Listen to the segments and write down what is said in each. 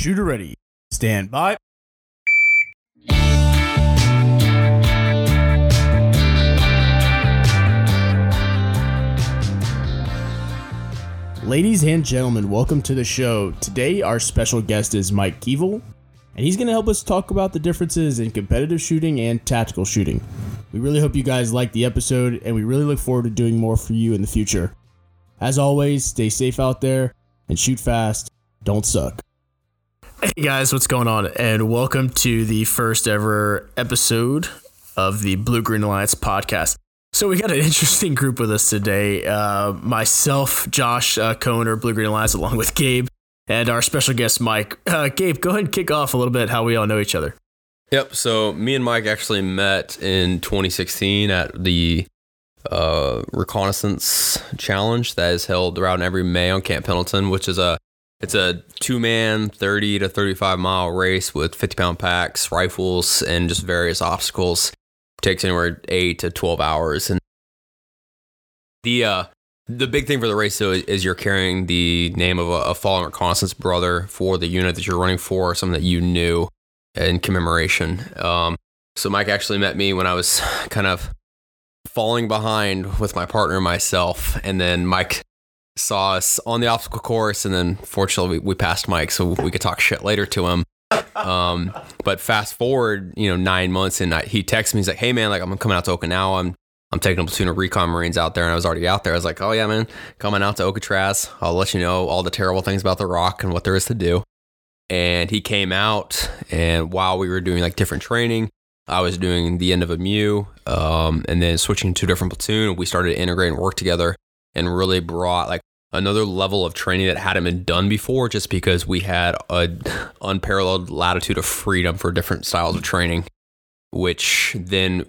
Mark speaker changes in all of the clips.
Speaker 1: Shooter ready. Stand by. Ladies and gentlemen, welcome to the show. Today, our special guest is Mike Keevil, and he's going to help us talk about the differences in competitive shooting and tactical shooting. We really hope you guys like the episode, and we really look forward to doing more for you in the future. As always, stay safe out there and shoot fast. Don't suck. Hey guys, what's going on? And welcome to the first ever episode of the Blue Green Alliance podcast. So we got an interesting group with us today. Uh, myself, Josh uh, Cohn, Blue Green Alliance, along with Gabe, and our special guest, Mike. Uh, Gabe, go ahead and kick off a little bit how we all know each other.
Speaker 2: Yep. So me and Mike actually met in 2016 at the uh, reconnaissance challenge that is held around every May on Camp Pendleton, which is a it's a two man 30 to 35 mile race with 50 pound packs, rifles, and just various obstacles It takes anywhere eight to twelve hours. And the uh, the big thing for the race though is you're carrying the name of a, a fallen reconnaissance brother for the unit that you're running for, something that you knew in commemoration. Um, so Mike actually met me when I was kind of falling behind with my partner and myself, and then Mike saw us on the obstacle course, and then fortunately we, we passed Mike, so we could talk shit later to him. Um, but fast forward, you know, nine months, and I, he texts me. He's like, "Hey, man, like I'm coming out to Okinawa. I'm I'm taking a platoon of recon Marines out there, and I was already out there. I was like, "Oh yeah, man, coming out to Alcatraz. I'll let you know all the terrible things about the rock and what there is to do." And he came out, and while we were doing like different training, I was doing the end of a MEU, um, and then switching to a different platoon. We started to integrate and work together, and really brought like another level of training that hadn't been done before just because we had a unparalleled latitude of freedom for different styles of training which then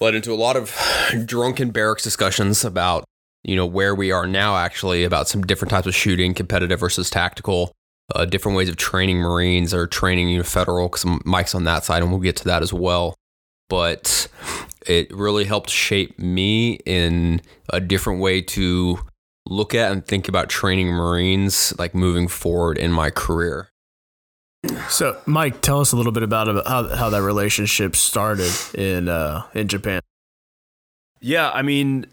Speaker 2: led into a lot of drunken barracks discussions about you know where we are now actually about some different types of shooting competitive versus tactical uh, different ways of training marines or training you know federal because mike's on that side and we'll get to that as well. But it really helped shape me in a different way to look at and think about training Marines like moving forward in my career.
Speaker 1: So, Mike, tell us a little bit about how, how that relationship started in uh, in Japan.
Speaker 3: Yeah, I mean,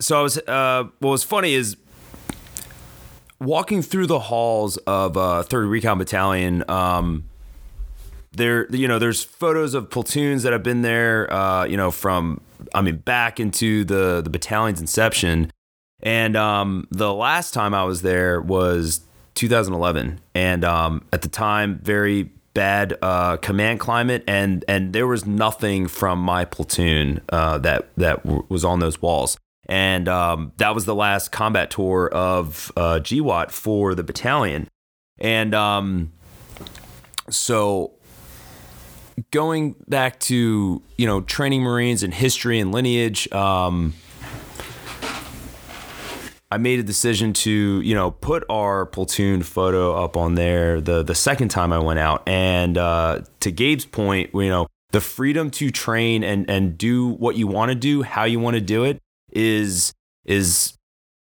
Speaker 3: so I was. Uh, what was funny is walking through the halls of uh, Third Recon Battalion. Um, there, you know, there's photos of platoons that have been there. Uh, you know, from I mean, back into the the battalion's inception. And um, the last time I was there was 2011, and um, at the time, very bad uh, command climate, and and there was nothing from my platoon uh, that that w- was on those walls. And um, that was the last combat tour of uh, GWOT for the battalion. And um, so going back to you know training Marines and history and lineage. Um, I made a decision to, you know, put our platoon photo up on there the the second time I went out. And uh, to Gabe's point, you know, the freedom to train and and do what you want to do, how you want to do it, is is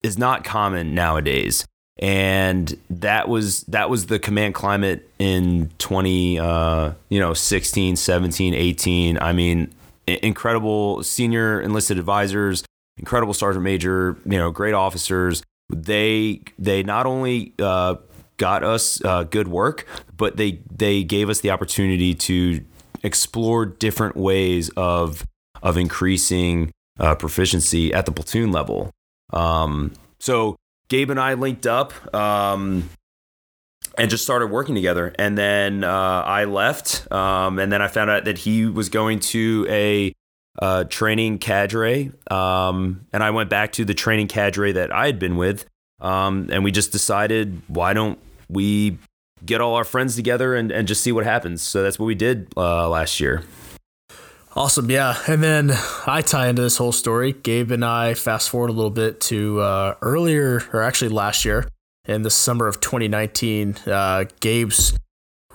Speaker 3: is not common nowadays. And that was that was the command climate in 20 uh, you know 16, 17, 18. I mean, incredible senior enlisted advisors incredible sergeant major, you know, great officers. They they not only uh, got us uh, good work, but they they gave us the opportunity to explore different ways of of increasing uh, proficiency at the platoon level. Um, so Gabe and I linked up. Um, and just started working together. And then uh, I left, um, and then I found out that he was going to a uh, training cadre. Um, and I went back to the training cadre that I had been with. Um, and we just decided, why don't we get all our friends together and, and just see what happens? So that's what we did uh, last year.
Speaker 1: Awesome. Yeah. And then I tie into this whole story. Gabe and I fast forward a little bit to uh, earlier, or actually last year, in the summer of 2019. Uh, Gabe's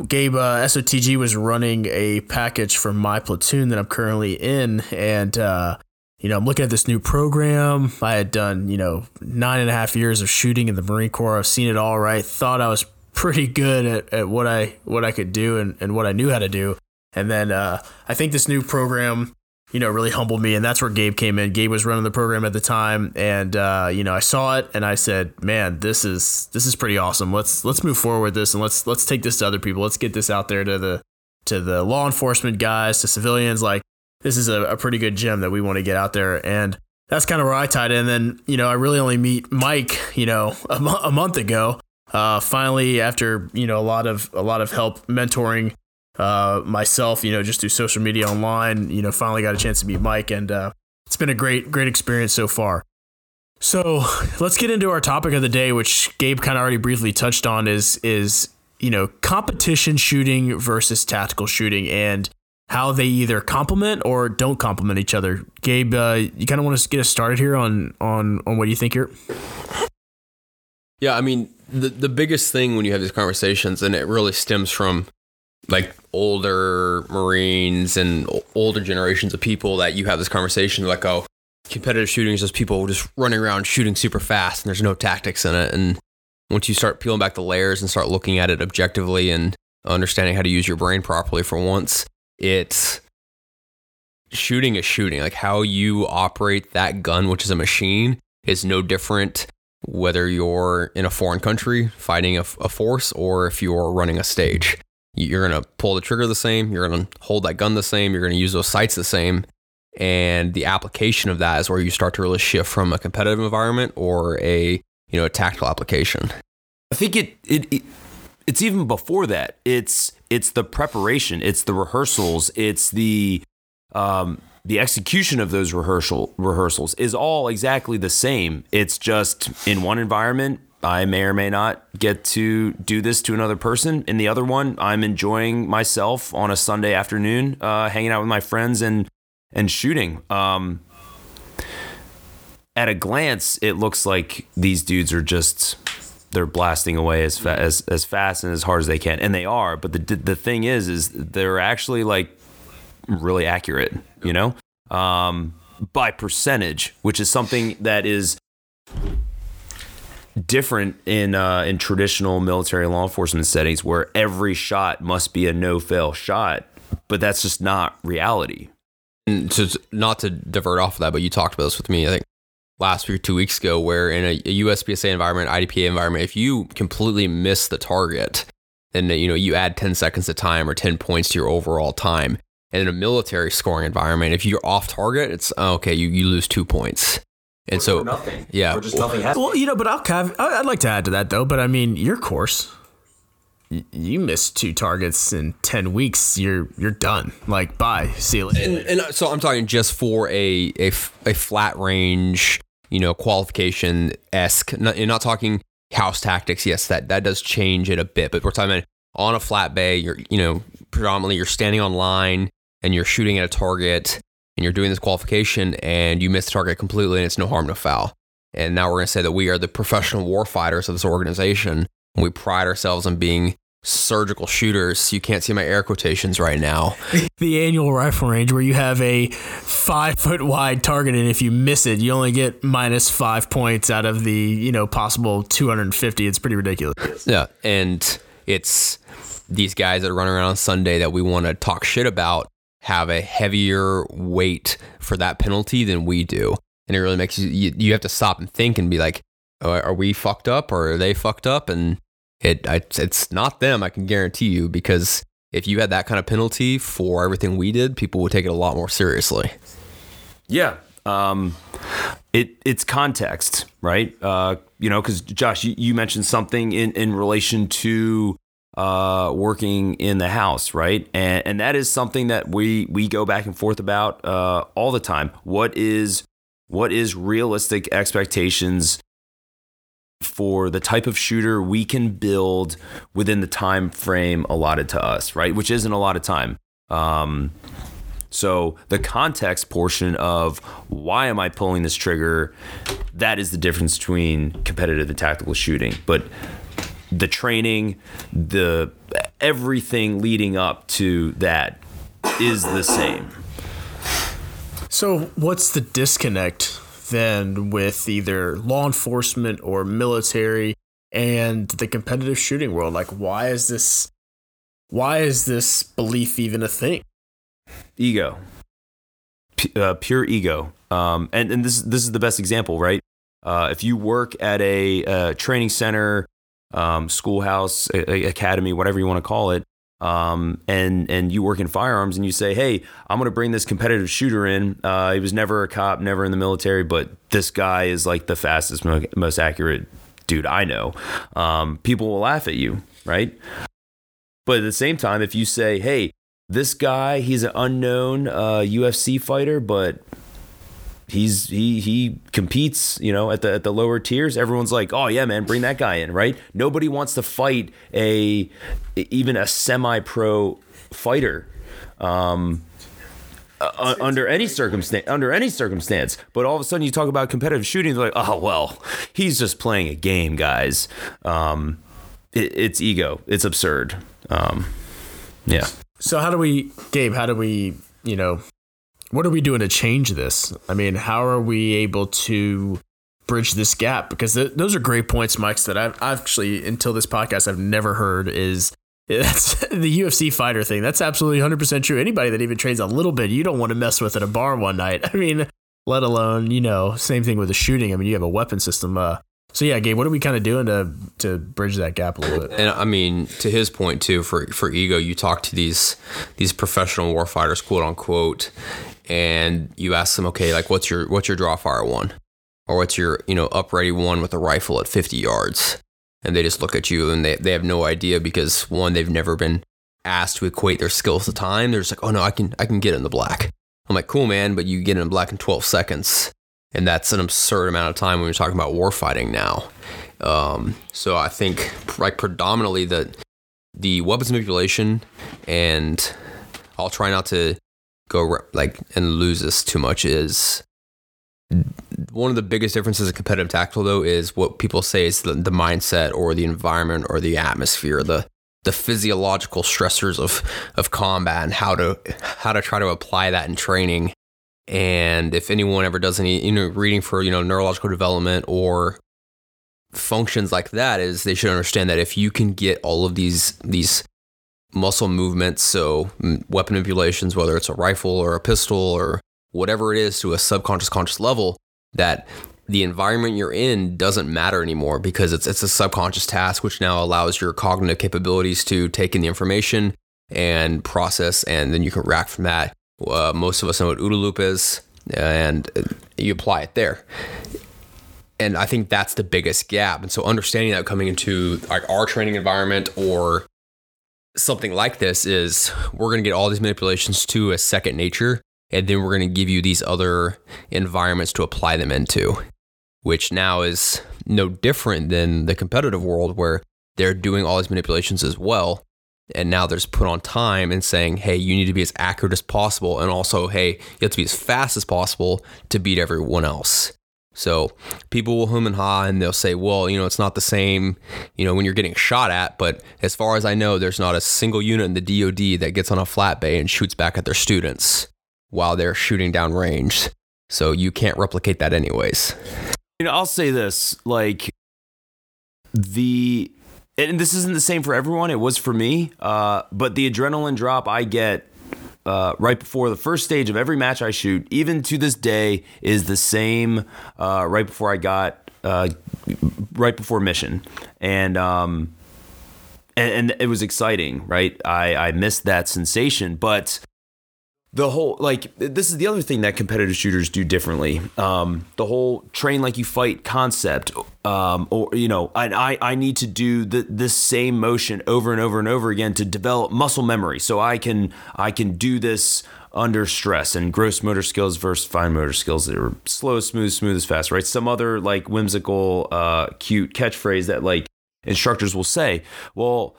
Speaker 1: Gabe uh, SOTG was running a package for my platoon that I'm currently in, and uh, you know I'm looking at this new program. I had done you know nine and a half years of shooting in the Marine Corps. I've seen it all right. Thought I was pretty good at, at what I what I could do and, and what I knew how to do. And then uh, I think this new program, you know, really humbled me, and that's where Gabe came in. Gabe was running the program at the time, and uh, you know, I saw it and I said, "Man, this is this is pretty awesome. Let's let's move forward with this and let's let's take this to other people. Let's get this out there to the to the law enforcement guys, to civilians. Like this is a, a pretty good gem that we want to get out there and." That's kind of where I tied in. And then, you know, I really only meet Mike, you know, a, a month ago. Uh, finally, after you know a lot of a lot of help mentoring uh, myself, you know, just through social media online, you know, finally got a chance to meet Mike, and uh, it's been a great great experience so far. So let's get into our topic of the day, which Gabe kind of already briefly touched on, is is you know competition shooting versus tactical shooting, and how they either complement or don't complement each other. Gabe, uh, you kind of want to get us started here on on on what you think here.
Speaker 2: Yeah, I mean, the the biggest thing when you have these conversations, and it really stems from like older Marines and older generations of people that you have this conversation like, oh, competitive shooting is just people just running around shooting super fast, and there's no tactics in it. And once you start peeling back the layers and start looking at it objectively and understanding how to use your brain properly for once, it's shooting is shooting. Like how you operate that gun, which is a machine, is no different whether you're in a foreign country fighting a, a force or if you're running a stage. You're going to pull the trigger the same, you're going to hold that gun the same, you're going to use those sights the same. And the application of that is where you start to really shift from a competitive environment or a you know a tactical application.
Speaker 3: I think it, it, it it's even before that. It's it's the preparation, it's the rehearsals, it's the um, the execution of those rehearsal rehearsals is all exactly the same. It's just in one environment, I may or may not get to do this to another person. In the other one, I'm enjoying myself on a Sunday afternoon, uh, hanging out with my friends and and shooting. Um, at a glance, it looks like these dudes are just they're blasting away as fa- as as fast and as hard as they can, and they are. But the the thing is, is they're actually like really accurate, you know, um, by percentage, which is something that is different in uh, in traditional military law enforcement settings, where every shot must be a no fail shot. But that's just not reality.
Speaker 2: And to not to divert off of that, but you talked about this with me. I think last week, two weeks ago, where in a, a USPSA environment, IDPA environment, if you completely miss the target, then you know you add 10 seconds of time or 10 points to your overall time. And in a military scoring environment, if you're off target, it's oh, okay, you, you lose two points. And
Speaker 3: or,
Speaker 2: so
Speaker 3: or nothing,
Speaker 2: yeah,
Speaker 3: or just nothing happens.
Speaker 1: Well, you know, but I'll cav- I'd like to add to that though. But I mean, your course, you missed two targets in ten weeks. You're you're done. Like, bye, see you later.
Speaker 2: And, and uh, so I'm talking just for a a, a flat range, you know, qualification esque. You're not talking house tactics. Yes, that that does change it a bit, but we're talking about on a flat bay. You're you know predominantly you're standing on line and you're shooting at a target and you're doing this qualification and you miss the target completely and it's no harm, no foul. And now we're going to say that we are the professional war fighters of this organization. And we pride ourselves on being surgical shooters. You can't see my air quotations right now.
Speaker 1: the annual rifle range where you have a five foot wide target, and if you miss it, you only get minus five points out of the you know possible 250. It's pretty ridiculous.
Speaker 2: Yeah, and it's these guys that are running around on Sunday that we want to talk shit about have a heavier weight for that penalty than we do. And it really makes you, you, you have to stop and think and be like, oh, are we fucked up or are they fucked up? And it, I, it's not them, I can guarantee you, because if you had that kind of penalty for everything we did, people would take it a lot more seriously.
Speaker 3: Yeah. Um, it it's context, right? Uh, you know, because Josh, you, you mentioned something in, in relation to uh, working in the house, right? And and that is something that we we go back and forth about uh, all the time. What is what is realistic expectations for the type of shooter we can build within the time frame allotted to us, right? Which isn't a lot of time. Um, so the context portion of why am I pulling this trigger, that is the difference between competitive and tactical shooting. But the training, the everything leading up to that is the same.
Speaker 1: So what's the disconnect then with either law enforcement or military and the competitive shooting world? Like, why is this? Why is this belief even a thing?
Speaker 3: Ego, P- uh, pure ego. Um, and and this this is the best example, right? Uh, if you work at a, a training center, um, schoolhouse, a, academy, whatever you want to call it, um, and and you work in firearms, and you say, "Hey, I'm going to bring this competitive shooter in. Uh, he was never a cop, never in the military, but this guy is like the fastest, most accurate dude I know." Um, people will laugh at you, right? But at the same time, if you say, "Hey, this guy, he's an unknown uh, UFC fighter, but he's he he competes you know at the at the lower tiers. Everyone's like oh yeah man bring that guy in right? Nobody wants to fight a even a semi pro fighter um, uh, under any circumstance under any circumstance. But all of a sudden you talk about competitive shooting they're like oh well he's just playing a game guys. Um, it, it's ego. It's absurd. Um, yeah.
Speaker 1: So how do we gabe how do we you know what are we doing to change this? I mean, how are we able to bridge this gap? Because th- those are great points, Mike, that I've actually, until this podcast, I've never heard is that's the UFC fighter thing. That's absolutely 100% true. Anybody that even trains a little bit, you don't want to mess with at a bar one night. I mean, let alone, you know, same thing with the shooting. I mean, you have a weapon system. Uh, so yeah, Gabe, what are we kind of doing to to bridge that gap a little bit?
Speaker 2: And I mean, to his point too, for for ego, you talk to these these professional warfighters, quote unquote, and you ask them, okay, like what's your what's your draw fire one, or what's your you know up ready one with a rifle at 50 yards, and they just look at you and they they have no idea because one they've never been asked to equate their skills to time. They're just like, oh no, I can I can get in the black. I'm like, cool man, but you get in the black in 12 seconds, and that's an absurd amount of time when you're talking about war fighting now. Um, so I think like predominantly the the weapons manipulation and I'll try not to go like and lose this too much is one of the biggest differences in competitive tactical though is what people say is the, the mindset or the environment or the atmosphere the the physiological stressors of of combat and how to how to try to apply that in training. And if anyone ever does any you know reading for you know neurological development or functions like that is they should understand that if you can get all of these these muscle movements, so weapon manipulations, whether it's a rifle or a pistol or whatever it is to a subconscious conscious level, that the environment you're in doesn't matter anymore because it's it's a subconscious task which now allows your cognitive capabilities to take in the information and process and then you can react from that. Uh, most of us know what OODA loop is and you apply it there. And I think that's the biggest gap. And so understanding that coming into like our training environment or something like this is we're going to get all these manipulations to a second nature and then we're going to give you these other environments to apply them into which now is no different than the competitive world where they're doing all these manipulations as well and now there's put on time and saying hey you need to be as accurate as possible and also hey you have to be as fast as possible to beat everyone else so people will hum and ha and they'll say, well, you know, it's not the same, you know, when you're getting shot at. But as far as I know, there's not a single unit in the DoD that gets on a flat bay and shoots back at their students while they're shooting down range. So you can't replicate that anyways.
Speaker 3: You know, I'll say this like the and this isn't the same for everyone. It was for me, uh, but the adrenaline drop I get uh, right before the first stage of every match I shoot, even to this day, is the same uh, right before I got uh, right before mission, and um, and, and it was exciting, right? I I missed that sensation, but the whole like this is the other thing that competitive shooters do differently. Um, the whole train like you fight concept um, or you know I, I, I need to do the, this same motion over and over and over again to develop muscle memory so i can i can do this under stress. And gross motor skills versus fine motor skills that are slow smooth smooth as fast right? Some other like whimsical uh, cute catchphrase that like instructors will say well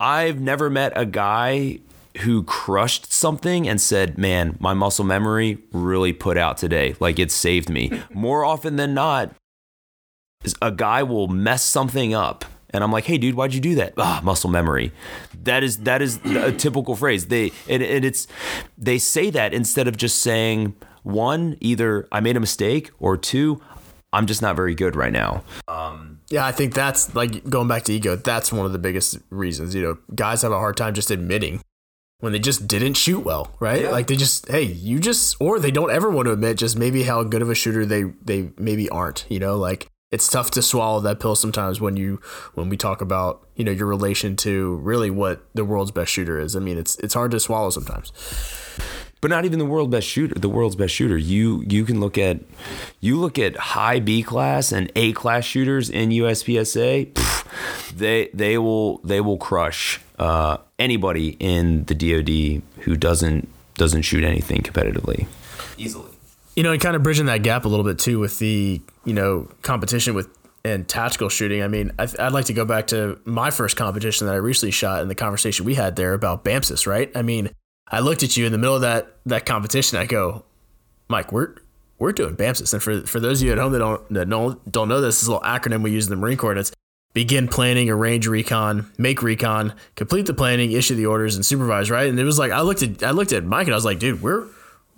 Speaker 3: i've never met a guy who crushed something and said, Man, my muscle memory really put out today. Like it saved me. More often than not, a guy will mess something up. And I'm like, hey, dude, why'd you do that? Ah, muscle memory. That is that is a typical phrase. They and, and it's they say that instead of just saying one, either I made a mistake, or two, I'm just not very good right now.
Speaker 1: Yeah, I think that's like going back to ego. That's one of the biggest reasons. You know, guys have a hard time just admitting when they just didn't shoot well, right?
Speaker 3: Yeah.
Speaker 1: Like they just, hey, you just, or they don't ever want to admit just maybe how good of a shooter they they maybe aren't. You know, like it's tough to swallow that pill sometimes when you when we talk about you know your relation to really what the world's best shooter is. I mean, it's it's hard to swallow sometimes.
Speaker 3: but not even the world best shooter the world's best shooter you you can look at you look at high b class and a class shooters in uspsa pff, they they will they will crush uh, anybody in the dod who doesn't doesn't shoot anything competitively easily
Speaker 1: You know, and kind of bridging that gap a little bit too with the you know competition with and tactical shooting. I mean, I, I'd like to go back to my first competition that I recently shot and the conversation we had there about BAMCIS, right? I mean, I looked at you in the middle of that that competition. I go, Mike, we're we're doing BAMCIS, and for for those of you at home that don't that don't don't know this, this is a little acronym we use in the Marine Corps. And it's begin planning, arrange recon, make recon, complete the planning, issue the orders, and supervise. Right? And it was like I looked at I looked at Mike and I was like, dude, we're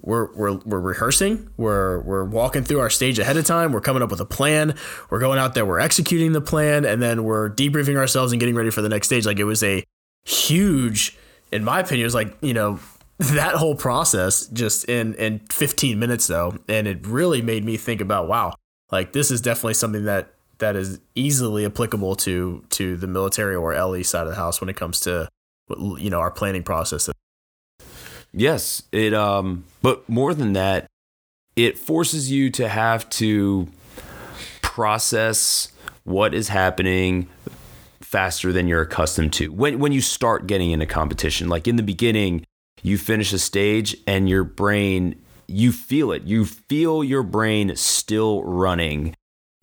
Speaker 1: we're, we're, we're rehearsing. We're, we're walking through our stage ahead of time. We're coming up with a plan. We're going out there. We're executing the plan. And then we're debriefing ourselves and getting ready for the next stage. Like it was a huge, in my opinion, it was like, you know, that whole process just in, in 15 minutes though. And it really made me think about, wow, like this is definitely something that, that is easily applicable to, to the military or LE side of the house when it comes to, you know, our planning process.
Speaker 3: Yes, it um but more than that, it forces you to have to process what is happening faster than you're accustomed to. When when you start getting into competition, like in the beginning, you finish a stage and your brain you feel it. You feel your brain still running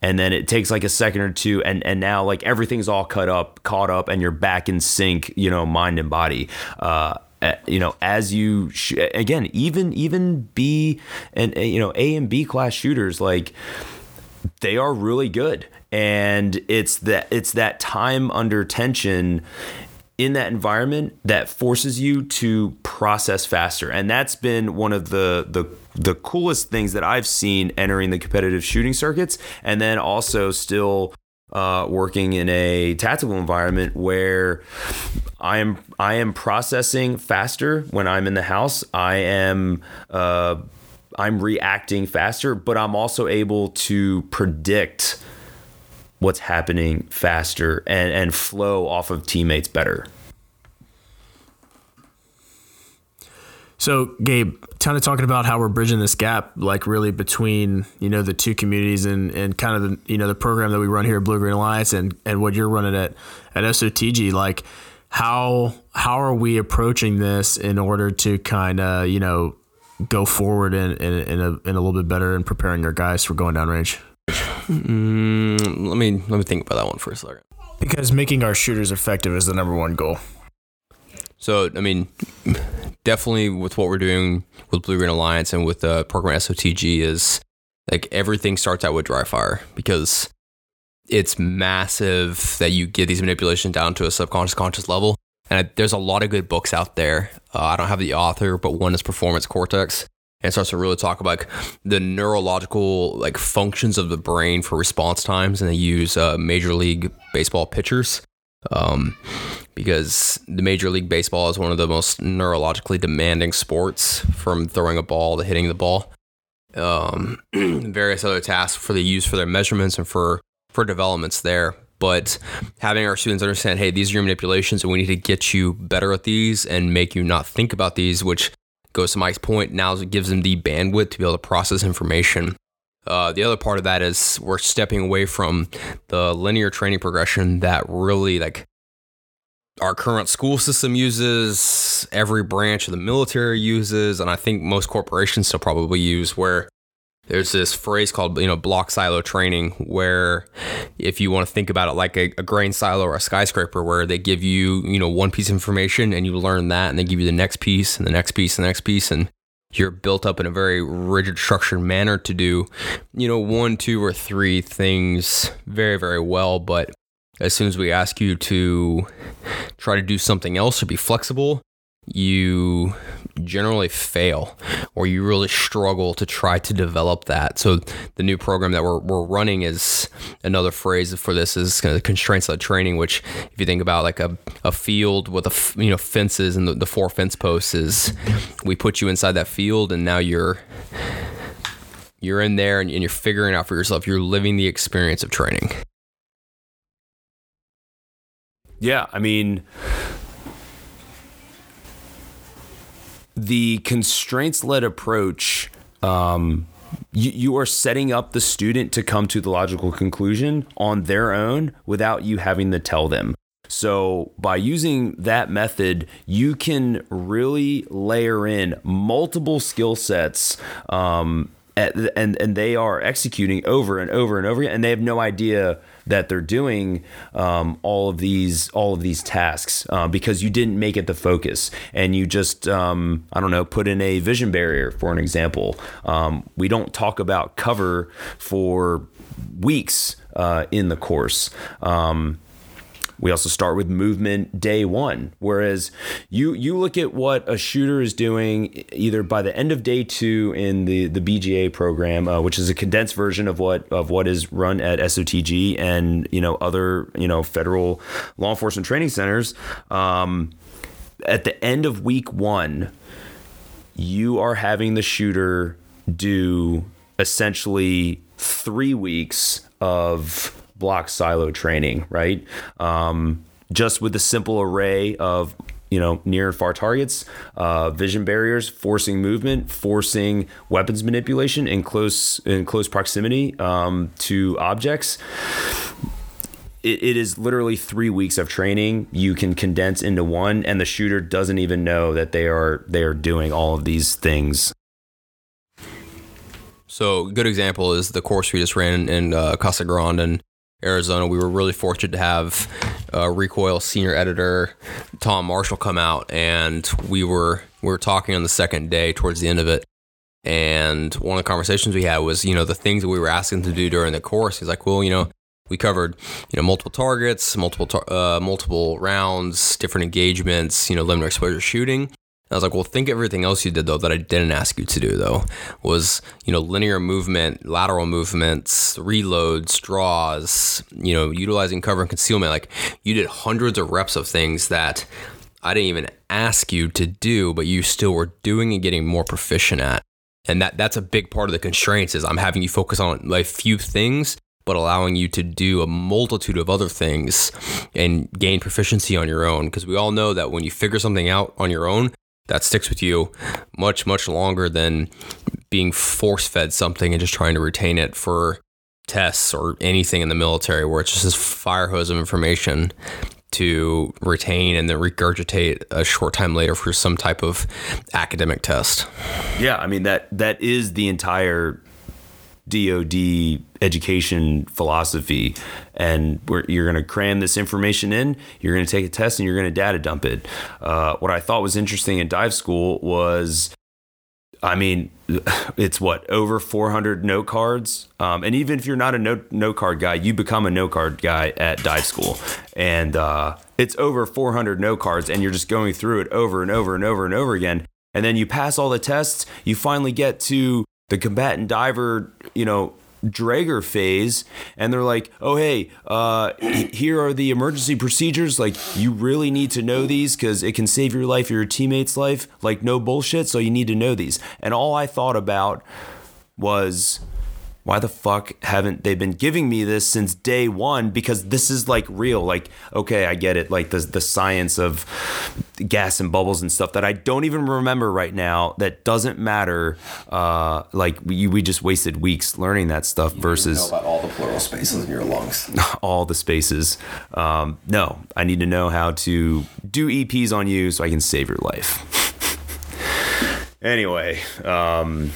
Speaker 3: and then it takes like a second or two and and now like everything's all cut up caught up and you're back in sync you know mind and body. Uh uh, you know as you sh- again even even b and uh, you know a and b class shooters like they are really good. And it's that it's that time under tension in that environment that forces you to process faster. And that's been one of the the the coolest things that I've seen entering the competitive shooting circuits and then also still uh, working in a tactical environment where I am I am processing faster when I'm in the house. I am uh, I'm reacting faster, but I'm also able to predict what's happening faster and, and flow off of teammates better.
Speaker 1: So, Gabe, kind of talking about how we're bridging this gap, like really between you know the two communities and, and kind of the you know the program that we run here at Blue Green Alliance and, and what you're running at at SOTG. Like, how how are we approaching this in order to kind of you know go forward in in, in, a, in a little bit better and preparing our guys for going down range?
Speaker 2: Mm, let me let me think about that one for a second.
Speaker 1: Because making our shooters effective is the number one goal.
Speaker 2: So, I mean, definitely with what we're doing with Blue Green Alliance and with the program SOTG is like everything starts out with dry fire because it's massive that you get these manipulations down to a subconscious conscious level. And I, there's a lot of good books out there. Uh, I don't have the author, but one is Performance Cortex. And it starts to really talk about like, the neurological like functions of the brain for response times, and they use uh, Major League Baseball pitchers um, because the Major League Baseball is one of the most neurologically demanding sports from throwing a ball to hitting the ball. Um, various other tasks for the use for their measurements and for for developments there. But having our students understand, hey, these are your manipulations, and we need to get you better at these and make you not think about these, which goes to Mike's point. Now it gives them the bandwidth to be able to process information. Uh, the other part of that is we're stepping away from the linear training progression that really like our current school system uses, every branch of the military uses, and I think most corporations still probably use where there's this phrase called you know block silo training where if you want to think about it like a, a grain silo or a skyscraper where they give you you know one piece of information and you learn that and they give you the next piece and the next piece and the next piece and you're built up in a very rigid structured manner to do you know one two or three things very very well. But as soon as we ask you to try to do something else or be flexible you generally fail or you really struggle to try to develop that. So the new program that we're, we're running is another phrase for this is kind of constraints led training, which if you think about like a, a field with a, you know, fences and the, the four fence posts is we put you inside that field and now you're, you're in there and, and you're figuring out for yourself. You're living the experience of training.
Speaker 3: Yeah, I mean, the constraints led approach, um, you, you are setting up the student to come to the logical conclusion on their own without you having to tell them. So, by using that method, you can really layer in multiple skill sets um, and and they are executing over and over and over again, and they have no idea that they're doing um, all of these all of these tasks uh, because you didn't make it the focus, and you just um, I don't know put in a vision barrier for an example. Um, we don't talk about cover for weeks uh, in the course. Um, we also start with movement day one. Whereas you you look at what a shooter is doing either by the end of day two in the the BGA program, uh, which is a condensed version of what of what is run at SOTG and you know other you know federal law enforcement training centers. Um, at the end of week one, you are having the shooter do essentially three weeks of block silo training, right? Um, just with the simple array of you know near and far targets, uh, vision barriers, forcing movement, forcing weapons manipulation in close in close proximity um, to objects. It, it is literally three weeks of training you can condense into one, and the shooter doesn't even know that they are they are doing all of these things.
Speaker 2: So, good example is the course we just ran in uh, Casa Grande, and Arizona. We were really fortunate to have uh, Recoil senior editor Tom Marshall come out, and we were we were talking on the second day towards the end of it. And one of the conversations we had was, you know, the things that we were asking to do during the course. He's like, well, you know, we covered, you know, multiple targets, multiple tar- uh, multiple rounds, different engagements, you know, limited exposure shooting. I was like, well, think everything else you did though that I didn't ask you to do though was you know linear movement, lateral movements, reloads, draws, you know, utilizing cover and concealment. Like you did hundreds of reps of things that I didn't even ask you to do, but you still were doing and getting more proficient at. And that that's a big part of the constraints is I'm having you focus on like few things but allowing you to do a multitude of other things and gain proficiency on your own. Because we all know that when you figure something out on your own, that sticks with you much much longer than being force fed something and just trying to retain it for tests or anything in the military where it's just this fire hose of information to retain and then regurgitate a short time later for some type of academic test.
Speaker 3: Yeah, I mean that that is the entire DoD education philosophy, and you're going to cram this information in. You're going to take a test, and you're going to data dump it. Uh, what I thought was interesting in dive school was, I mean, it's what over 400 note cards, um, and even if you're not a note note card guy, you become a note card guy at dive school, and uh, it's over 400 note cards, and you're just going through it over and over and over and over again. And then you pass all the tests. You finally get to the combatant diver, you know, Draeger phase, and they're like, "Oh hey, uh, here are the emergency procedures. Like, you really need to know these because it can save your life or your teammate's life. Like, no bullshit. So you need to know these." And all I thought about was why the fuck haven't they been giving me this since day one? Because this is like real. Like, okay, I get it. Like the the science of gas and bubbles and stuff that I don't even remember right now. That doesn't matter. Uh, like we we just wasted weeks learning that stuff
Speaker 4: you
Speaker 3: versus
Speaker 4: know about all the pleural spaces in your lungs.
Speaker 3: all the spaces. Um, no, I need to know how to do EPs on you so I can save your life. anyway. Um,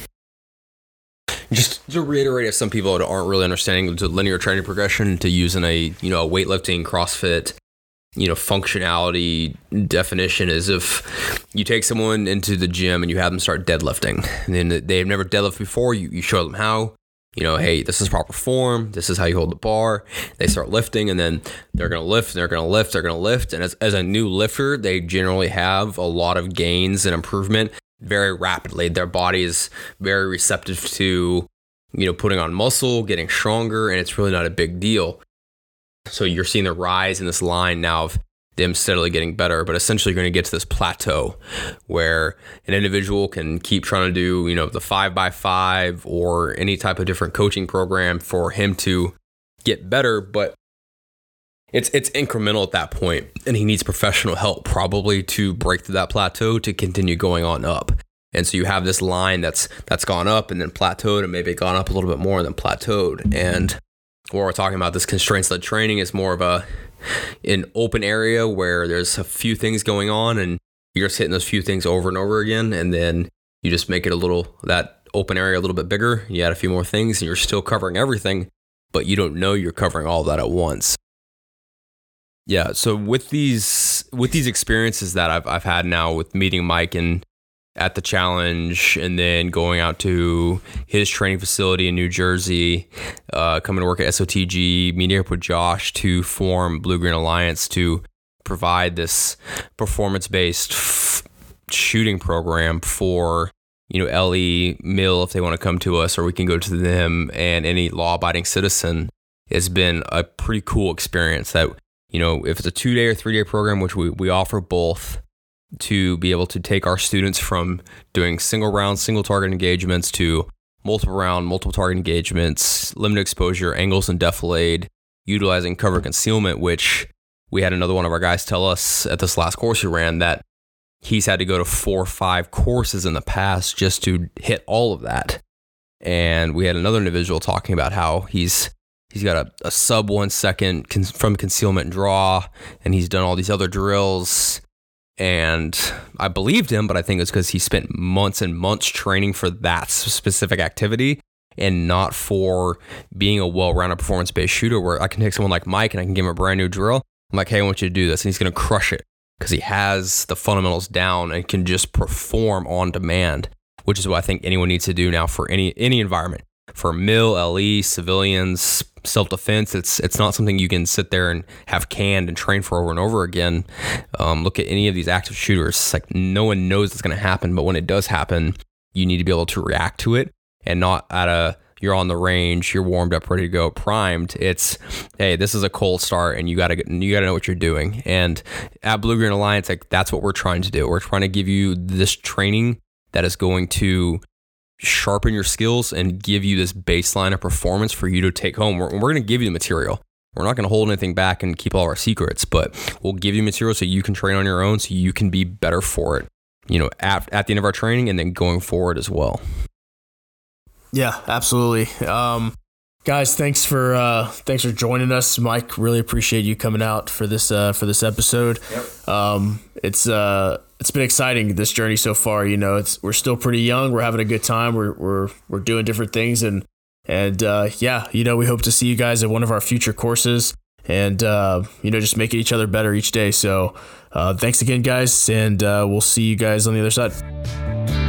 Speaker 2: just to reiterate, if some people aren't really understanding the linear training progression to using a you know a weightlifting CrossFit you know functionality definition is if you take someone into the gym and you have them start deadlifting and then they've never deadlifted before you, you show them how you know hey this is proper form this is how you hold the bar. They start lifting and then they're to lift they're going to lift they're to lift. And as, as a new lifter they generally have a lot of gains and improvement very rapidly. Their body is very receptive to, you know, putting on muscle, getting stronger, and it's really not a big deal. So you're seeing the rise in this line now of them steadily getting better, but essentially you're going to get to this plateau where an individual can keep trying to do, you know, the five by five or any type of different coaching program for him to get better, but it's it's incremental at that point, and he needs professional help probably to break through that plateau to continue going on up. And so you have this line that's that's gone up and then plateaued and maybe gone up a little bit more and then plateaued. And what we're talking about this constraints led training is more of a an open area where there's a few things going on and you're just hitting those few things over and over again and then you just make it a little that open area a little bit bigger you add a few more things and you're still covering everything but you don't know you're covering all that at once yeah so with these with these experiences that I've, I've had now with meeting mike and at the challenge and then going out to his training facility in New Jersey, uh, coming to work at SOTG, meeting up with Josh to form Blue Green Alliance to provide this performance based f- shooting program for you know LE Mill if they want to come to us or we can go to them and any law abiding citizen has been a pretty cool experience that you know if it's a two day or three day program which we, we offer both to be able to take our students from doing single round, single target engagements to multiple round, multiple target engagements, limited exposure, angles and defilade, utilizing cover concealment, which we had another one of our guys tell us at this last course we ran that he's had to go to four or five courses in the past just to hit all of that. And we had another individual talking about how he's he's got a, a sub one second con- from concealment draw, and he's done all these other drills and I believed him, but I think it's because he spent months and months training for that specific activity and not for being a well rounded performance based shooter where I can take someone like Mike and I can give him a brand new drill. I'm like, hey, I want you to do this. And he's going to crush it because he has the fundamentals down and can just perform on demand, which is what I think anyone needs to do now for any, any environment for mill, LE, civilians, self defense. It's it's not something you can sit there and have canned and train for over and over again. Um, look at any of these active shooters. It's like no one knows it's going to happen, but when it does happen, you need to be able to react to it and not at a you're on the range, you're warmed up, ready to go, primed. It's hey, this is a cold start, and you gotta you gotta know what you're doing. And at Blue Green Alliance, like that's what we're trying to do. We're trying to give you this training that is going to sharpen your skills and give you this baseline of performance for you to take home. We're, we're going to give you the material. We're not going to hold anything back and keep all our secrets, but we'll give you material so you can train on your own so you can be better for it, you know, at, at the end of our training and then going forward as well.
Speaker 1: Yeah, absolutely. Um, guys, thanks for uh, thanks for joining us, Mike. Really appreciate you coming out for this uh, for this episode. Yep. Um, it's uh, it's been exciting this journey so far. You know, it's we're still pretty young. We're having a good time. We're we're we're doing different things, and and uh, yeah, you know, we hope to see you guys at one of our future courses, and uh, you know, just making each other better each day. So, uh, thanks again, guys, and uh, we'll see you guys on the other side.